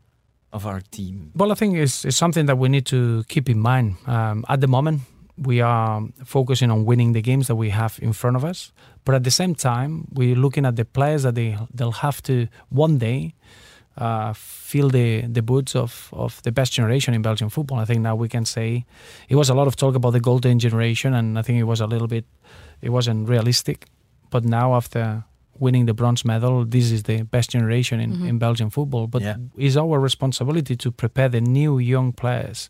of our team? Well, I think it's, it's something that we need to keep in mind. Um, at the moment, we are focusing on winning the games that we have in front of us, but at the same time, we're looking at the players that they they'll have to one day uh, fill the the boots of of the best generation in Belgian football. I think now we can say it was a lot of talk about the golden generation, and I think it was a little bit it wasn't realistic. But now after winning the bronze medal, this is the best generation in, in Belgian football. But Yeah. it's our responsibility to prepare the new young players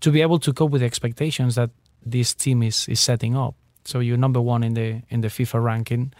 to be able to cope with the expectations that this team is, is setting up. So you're number one in the in the FIFA ranking.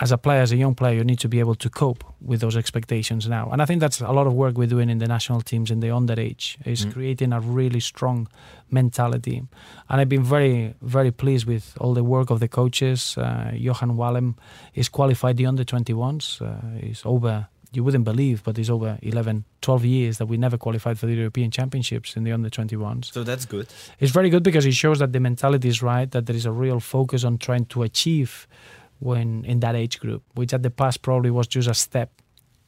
As a player, as a young player, you need to be able to cope with those expectations now. And I think that's a lot of work we're doing in the national teams in the underage is creating a really strong mentality. And I've been very, very pleased with all the work of the coaches. Uh, Johan Walem is qualified the under 21s. Uh, he's over, you wouldn't believe, but it's over 11, 12 years that we never qualified for the European Championships in the under 21s. So that's good. It's very good because it shows that the mentality is right, that there is a real focus on trying to achieve when in that age group, which at the past probably was just a step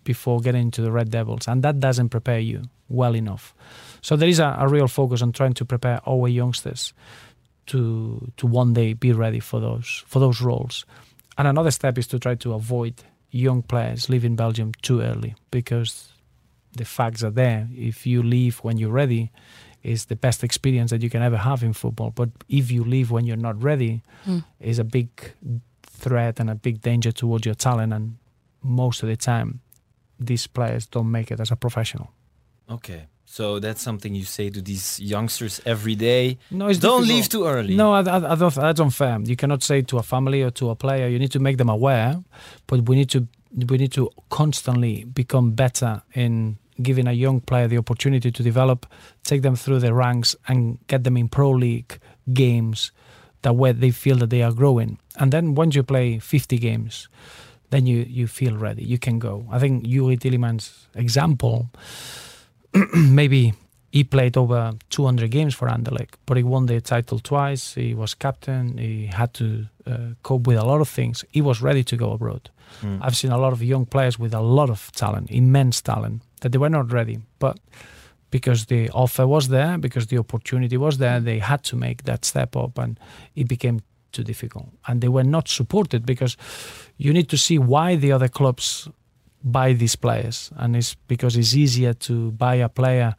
before getting into the Red Devils, and that doesn't prepare you well enough. So there is a, a real focus on trying to prepare our youngsters to to one day be ready for those for those roles. And another step is to try to avoid young players leaving Belgium too early because the facts are there. If you leave when you're ready, is the best experience that you can ever have in football. But if you leave when you're not ready, hmm. is a big threat and a big danger towards your talent. And most of the time, these players don't make it as a professional. Okay. So that's something you say to these youngsters every day. No, it's Don't difficult. leave too early. No, I, I, I don't, that's unfair. You cannot say to a family or to a player. You need to make them aware, but we need to we need to constantly become better in giving a young player the opportunity to develop, take them through the ranks, and get them in pro league games that where they feel that they are growing. And then once you play 50 games, then you you feel ready. You can go. I think Youri Tielemans' example maybe he played over 200 games for Anderlecht, but he won the title twice. He was captain. He had to uh, cope with a lot of things. He was ready to go abroad. I've seen a lot of young players with a lot of talent, immense talent, that they were not ready, but because the offer was there, because the opportunity was there, they had to make that step up, and it became too difficult. And they were not supported because you need to see why the other clubs buy these players. And it's because it's easier to buy a player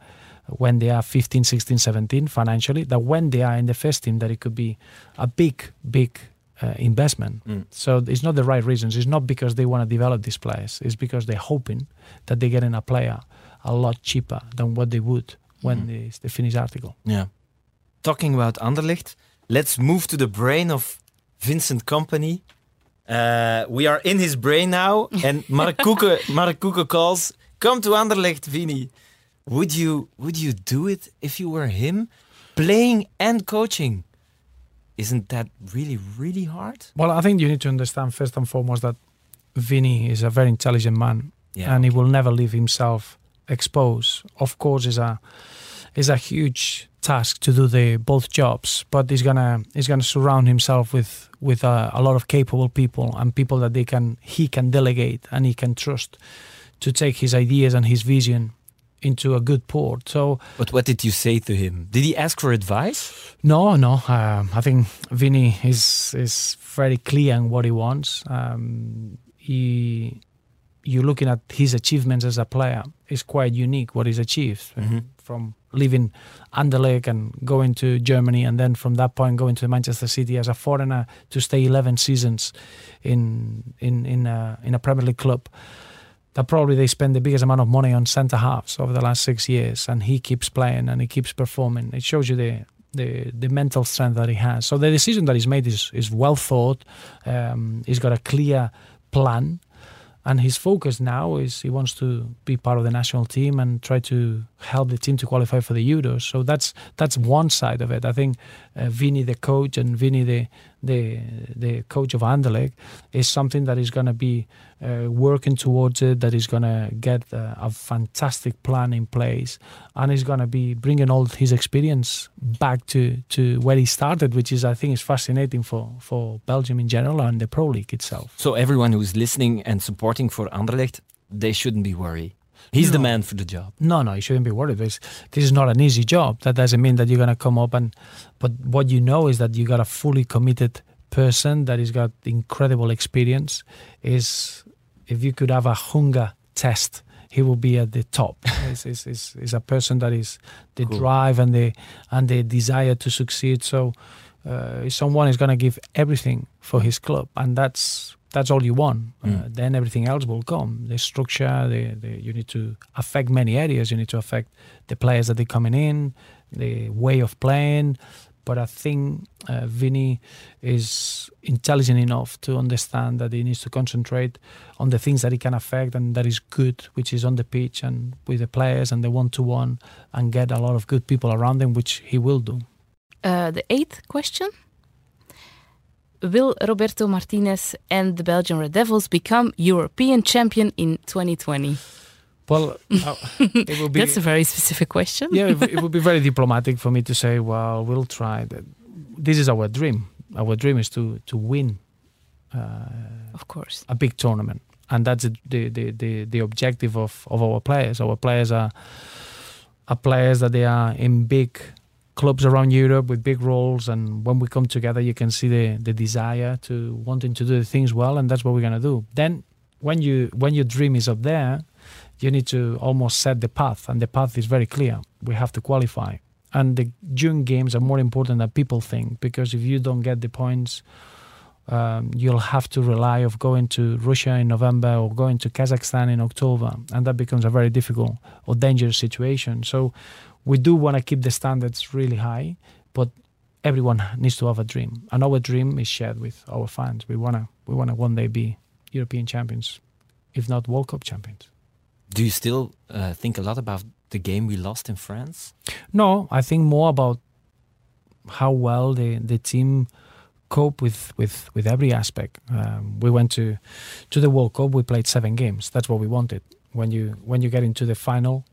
when they are 15 16 17 financially than when they are in the first team that it could be a big big uh, investment. So it's not the right reasons. It's not because they want to develop these players. It's because they're hoping that they're getting a player a lot cheaper than what they would when it's the finish article Yeah. Talking about Anderlecht, let's move to the brain of Vincent Kompany. Uh, we are in his brain now, and Marc Coucke, calls, "Come to Anderlecht, Vini." Would you would you do it if you were him, playing and coaching? Isn't that really really hard? well i think you need to understand first and foremost that vinny is a very intelligent man Yeah. and he will never leave himself exposed. Of course, is a is a huge task to do the both jobs, but he's gonna he's gonna surround himself with with a, a lot of capable people and people that they can he can delegate and he can trust to take his ideas and his vision into a good port. So, but what did you say to him? Did he ask for advice? No, no. Um, I think Vinny is is very clear on what he wants. Um, he, you're looking at his achievements as a player. It's quite unique what he's achieved mm-hmm. from leaving Anderlecht and going to Germany, and then from that point going to Manchester City as a foreigner to stay 11 seasons in in in a, in a Premier League club that probably they spend the biggest amount of money on centre halves over the last six years, and he keeps playing and he keeps performing. It shows you the the, the mental strength that he has. So the decision that he's made is is well thought. Um, he's got a clear plan, and his focus now is he wants to be part of the national team and try to help the team to qualify for the Euros. So that's that's one side of it. I think uh, Vinny, the coach, and Vinny, the the the coach of Anderlecht, is something that is going to be uh, working towards it. That is going to get uh, a fantastic plan in place, and is going to be bringing all his experience back to to where he started, which is I think is fascinating for for Belgium in general and the Pro League itself. So everyone who's listening and supporting for Anderlecht, they shouldn't be worried. He's no. the man for the job. No, no, you shouldn't be worried. This, this is not an easy job. That doesn't mean that you're going to come up and, but what you know is that you got a fully committed person that has got incredible experience. Is if you could have a hunger test, he will be at the top. is is is is a person that is the cool. drive and the and the desire to succeed. So, uh, someone is going to give everything for his club, and that's that's all you want. Uh, mm. Uh, then everything else will come. The structure, the, the, you need to affect many areas. You need to affect the players that they're coming in, the way of playing. But I think uh, Vinny is intelligent enough to understand that he needs to concentrate on the things that he can affect and that is good, which is on the pitch and with the players and the one to one, and get a lot of good people around him, which he will do. Uh, the eighth question Will Roberto Martinez and the Belgian Red Devils become European champion in 2020? Well, uh, it will be. That's a very specific question. yeah, it, it would be very diplomatic for me to say, "Well, we'll try." This is our dream. Our dream is to to win. Uh, of course. A big tournament, and that's the the the, the objective of, of our players. Our players are are players that they are in big clubs around Europe with big roles, and when we come together, you can see the the desire to wanting to do the things well, and that's what we're gonna do. Then, when you when your dream is up there, you need to almost set the path, and the path is very clear. We have to qualify, and the June games are more important than people think because if you don't get the points. Um, you'll have to rely of going to Russia in November or going to Kazakhstan in October, and that becomes a very difficult or dangerous situation. So we do want to keep the standards really high, but everyone needs to have a dream, and our dream is shared with our fans. We wanna we wanna one day be European champions, if not World Cup champions. Do you still uh, think a lot about the game we lost in France? No, I think more about how well the the team cope with with with every aspect. Um, we went to to the World Cup. We played seven games. That's what we wanted. When you when you get into the final,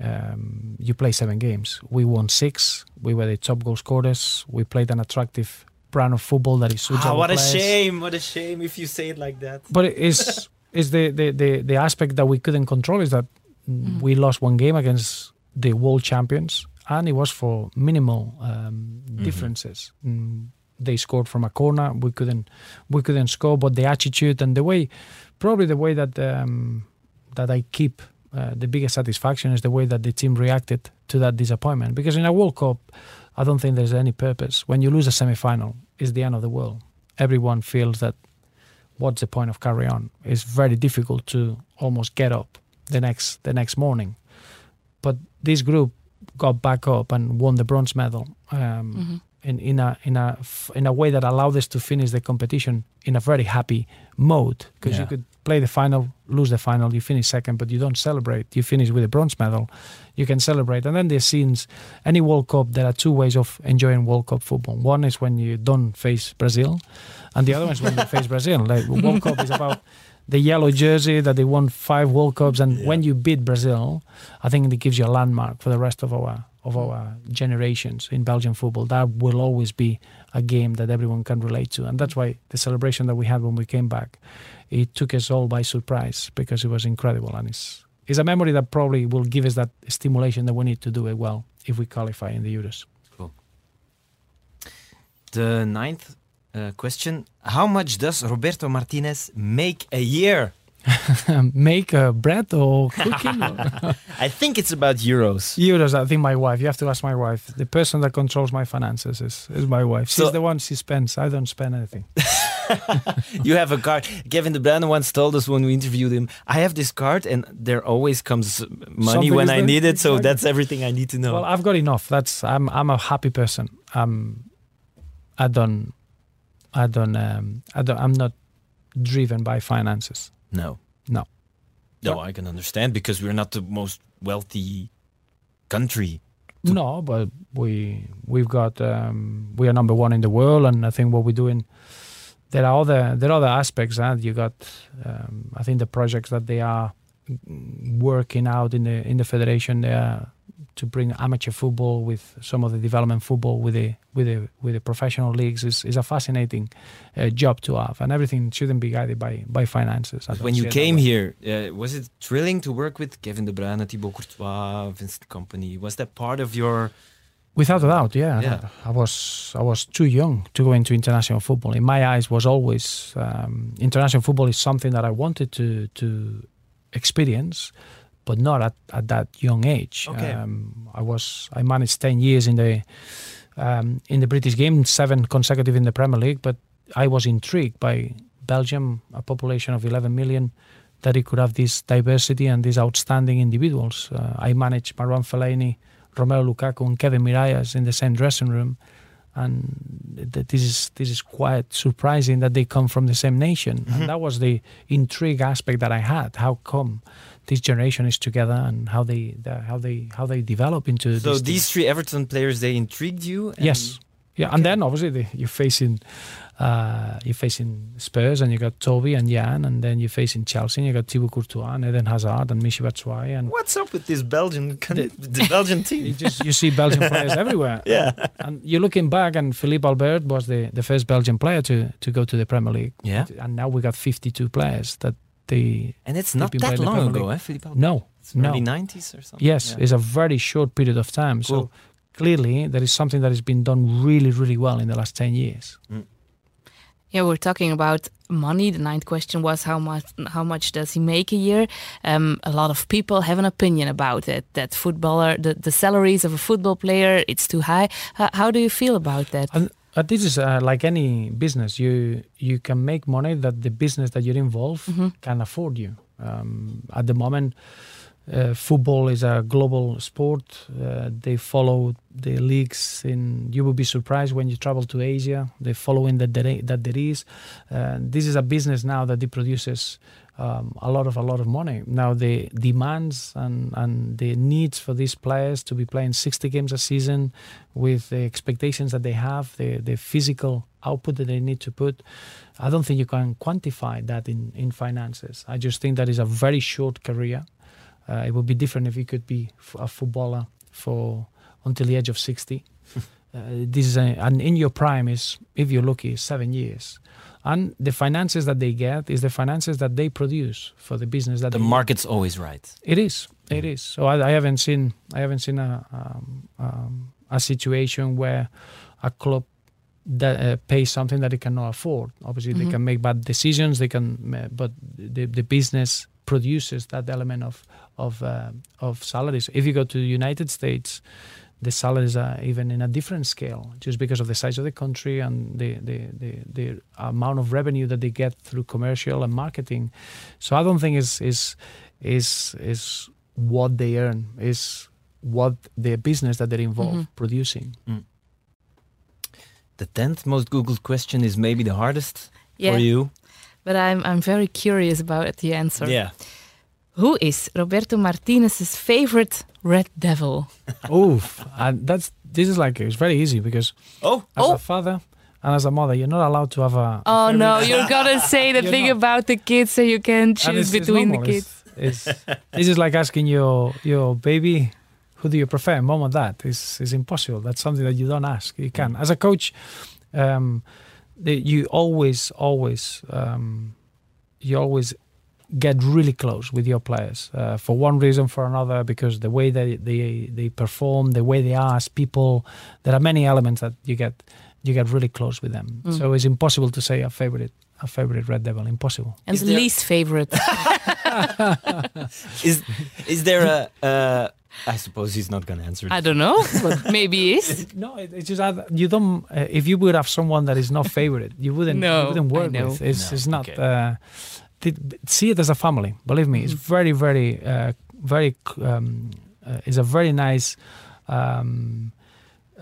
um, you play seven games. We won six. We were the top goal scorers. We played an attractive brand of football that is suits ah, What players. a shame! What a shame if you say it like that. But it is is the, the, the, the aspect that we couldn't control is that mm. we lost one game against the world champions, and it was for minimal um, mm-hmm. differences. Mm, they scored from a corner. We couldn't we couldn't score, but the attitude and the way, probably the way that um, that I keep uh, the biggest satisfaction is the way that the team reacted to that disappointment. Because in a World Cup, I don't think there's any purpose. When you lose a semi-final, it's the end of the world. Everyone feels that what's the point of carry on? It's very difficult to almost get up the next the next morning. But this group got back up and won the bronze medal. Um, mm-hmm in, in a in a in a way that allowed us to finish the competition in a very happy mode because yeah. you could play the final, lose the final, you finish second, but you don't celebrate. You finish with a bronze medal. You can celebrate, and then there's scenes. Any World Cup, there are two ways of enjoying World Cup football. One is when you don't face Brazil, and the other one is when you face Brazil. Like World Cup is about the yellow jersey that they won five World Cups, and yeah. when you beat Brazil, I think it gives you a landmark for the rest of our of our generations in Belgian football. That will always be a game that everyone can relate to, and that's why the celebration that we had when we came back, it took us all by surprise because it was incredible, and it's it's a memory that probably will give us that stimulation that we need to do it well if we qualify in the Euros. Cool. The ninth uh, question: How much does Roberto Martinez make a year? Make uh, bread or cooking? or- I think it's about euros. Euros, I think my wife. You have to ask my wife. The person that controls my finances is, is my wife. She's So- the one she spends. I don't spend anything. you have a card. Kevin De Bruyne once told us when we interviewed him, "I have this card, and there always comes money Something when I there. need it. So Exactly. that's everything I need to know." Well, I've got enough. That's I'm I'm a happy person. I'm I don't I don't um I don't I'm not driven by finances. No, No. no, I can understand because we're not the most wealthy country. No, but we we've got um, we are number one in the world, and I think what we're doing. There are other there are other aspects. Huh? You got um, I think the projects that they are working out in the in the federation. They are to bring amateur football with some of the development football with the with the with the professional leagues is, is a fascinating uh, job to have, and everything shouldn't be guided by by finances. When you came here, uh, was it thrilling to work with Kevin De Bruyne, Thibaut Courtois, Vincent Kompany? Was that part of your? Without a doubt, yeah. Yeah. I was I was too young to go into international football. In my eyes, was always um, international football is something that I wanted to to experience, but not at, at that young age. Okay. Um, I was I managed ten years in the um, in the British game, seven consecutive in the Premier League. But I was intrigued by Belgium, a population of 11 million, that it could have this diversity and these outstanding individuals. Uh, I managed Marwan Fellaini, Romelu Lukaku, and Kevin Mirallas in the same dressing room, and th- this is this is quite surprising that they come from the same nation. Mhm. And that was the intrigue aspect that I had. How come this generation is together, and how they the, how they how they develop into So these three Everton players they intrigued you. and- Yes. Yeah, and then obviously the, you're facing uh, you're facing Spurs and you got Toby and Jan, and then you're facing Chelsea and you got Thibaut Courtois and Eden Hazard and Michi Batshuayi and What's up with this Belgian con- the Belgian you team? just you see Belgian players everywhere. Yeah. And you're looking back, and Philippe Albert was the, the first Belgian player to, to go to the Premier League. Yeah. And now we got 52 players that they And it's not that long ago, eh, Philippe no It's no. early 90s or something. Yes, Yeah. it's a very short period of time. Cool. So clearly, there is something that has been done really, really well in the last 10 years. Yeah, we're talking about money. The ninth question was how much how much does he make a year? Um, a lot of people have an opinion about it. That footballer, the, the salaries of a football player, it's too high. How, how do you feel about that? And uh, this is uh, like any business. You you can make money that the business that you're involved Mhm. can afford you. Um, at the moment, uh, football is a global sport. Uh, they follow the leagues in. You will be surprised when you travel to Asia. They follow in that there, that there is. Uh, this is a business now that it produces um, a lot of a lot of money. Now the demands and and the needs for these players to be playing 60 games a season, with the expectations that they have, the the physical output that they need to put. I don't think you can quantify that in in finances. I just think that is a very short career. Uh, it would be different if you could be a footballer for until the age of 60. uh, this is a, and in your prime is if you're lucky seven years and the finances that they get is the finances that they produce for the business that The they market's always right. it is. It is. So i, I haven't seen i haven't seen a um, um, a situation where a club that uh, pays something that it cannot afford. Obviously they Mhm. can make bad decisions. They can but the, the business produces that element of of uh, of salaries. If you go to the united states the salaries are even in a different scale just because of the size of the country and the, the, the, the amount of revenue that they get through commercial and marketing. So I don't think is is is is what they earn is what the business that they're involved Mhm. producing. The tenth most googled question is maybe the hardest yeah, for you. but I'm I'm very curious about the answer. Yeah. Who is Roberto Martinez's favorite Red Devil? Oof, and that's this is like it's very easy because Oh, as Oh. a father and as a mother, you're not allowed to have a. a Oh favorite- no, you're gonna say the thing not. about the kids, so you can And choose it's- it's between the kids. It's, it's, this is like asking your your baby, who do you prefer, mom or dad? It's, it's impossible. That's something that you don't ask. You can. As a coach, um, the, you always, always, um, you always get really close with your players uh, for one reason for another because the way they, they they perform the way they are as people there are many elements that you get you get really close with them Mm. so it's impossible to say a favorite a favorite red devil impossible And Is the least favorite. Is is there a? Uh, I suppose he's not going to answer. I don't know, but maybe is. no it, it's just that you don't uh, if you would have someone that is not favorite you wouldn't No, you wouldn't work with it's, No, it's not okay. uh, th- see it as a family believe me it's very very uh, very um, uh, it's a very nice um,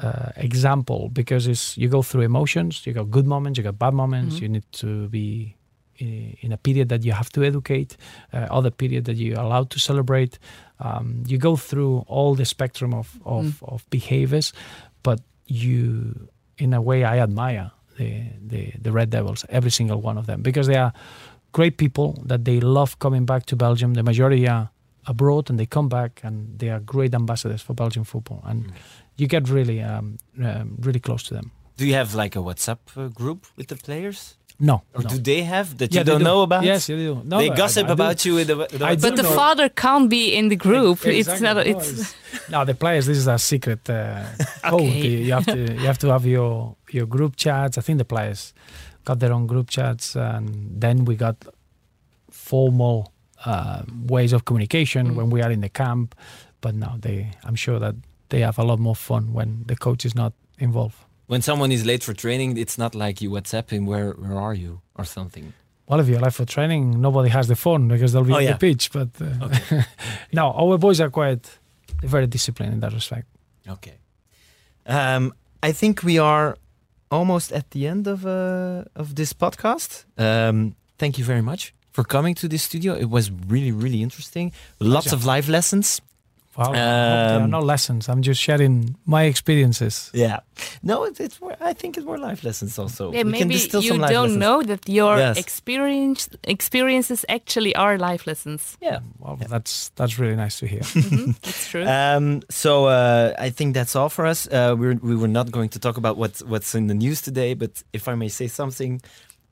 uh, example because it's you go through emotions you got good moments you got bad moments Mhm. you need to be i- in a period that you have to educate uh, other period that you're allowed to celebrate um, you go through all the spectrum of, of, Mm. of behaviors but you in a way i admire the, the the red devils every single one of them because they are great people that they love coming back to belgium the majority are abroad and they come back and they are great ambassadors for belgian football and Mm. you get really um, um, really close to them Do you have like a WhatsApp uh, group with the players, no, or no. do they have that Yeah, you don't do. know about? yes you do no, they I- gossip I do. about you with the. the I WhatsApp? do But the know. father can't be in the group. It's Exactly. not. No, It's no the players this is a secret uh, code Okay. you you have to you have to have your your group chats i think the players got their own group chats and then we got formal uh, ways of communication Mm. when we are in the camp but now they i'm sure that they have a lot more fun when the coach is not involved When someone is late for training, it's not like you WhatsApp him. Where Where are you or something? well if you're late for training nobody has the phone because they'll be Oh, on yeah. the pitch but uh, no our boys are quite very disciplined in that respect Okay. Um, I think we are almost at the end of uh, of this podcast. Um, thank you very much for coming to this studio. It was really really interesting. Lots of live lessons. Wow, I there are Um, no lessons. I'm just sharing my experiences. Yeah. No, it, it's more. I think it's more life lessons also. yeah, We maybe distill you some live don't lessons. know that your Yes. experience experiences actually are life lessons. Yeah. Well, Yeah. that's that's really nice to hear. Mhm, That's true. Um, so uh, I think that's all for us. Uh, we're, we were not going to talk about what's what's in the news today, but if I may say something,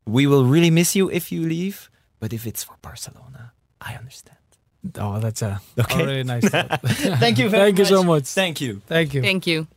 we will really miss you if you leave. But if it's for Barcelona, I understand. Oh, that's a, Okay. a really nice. Thank you very much. Thank you so much. much. Thank you. Thank you. Thank you.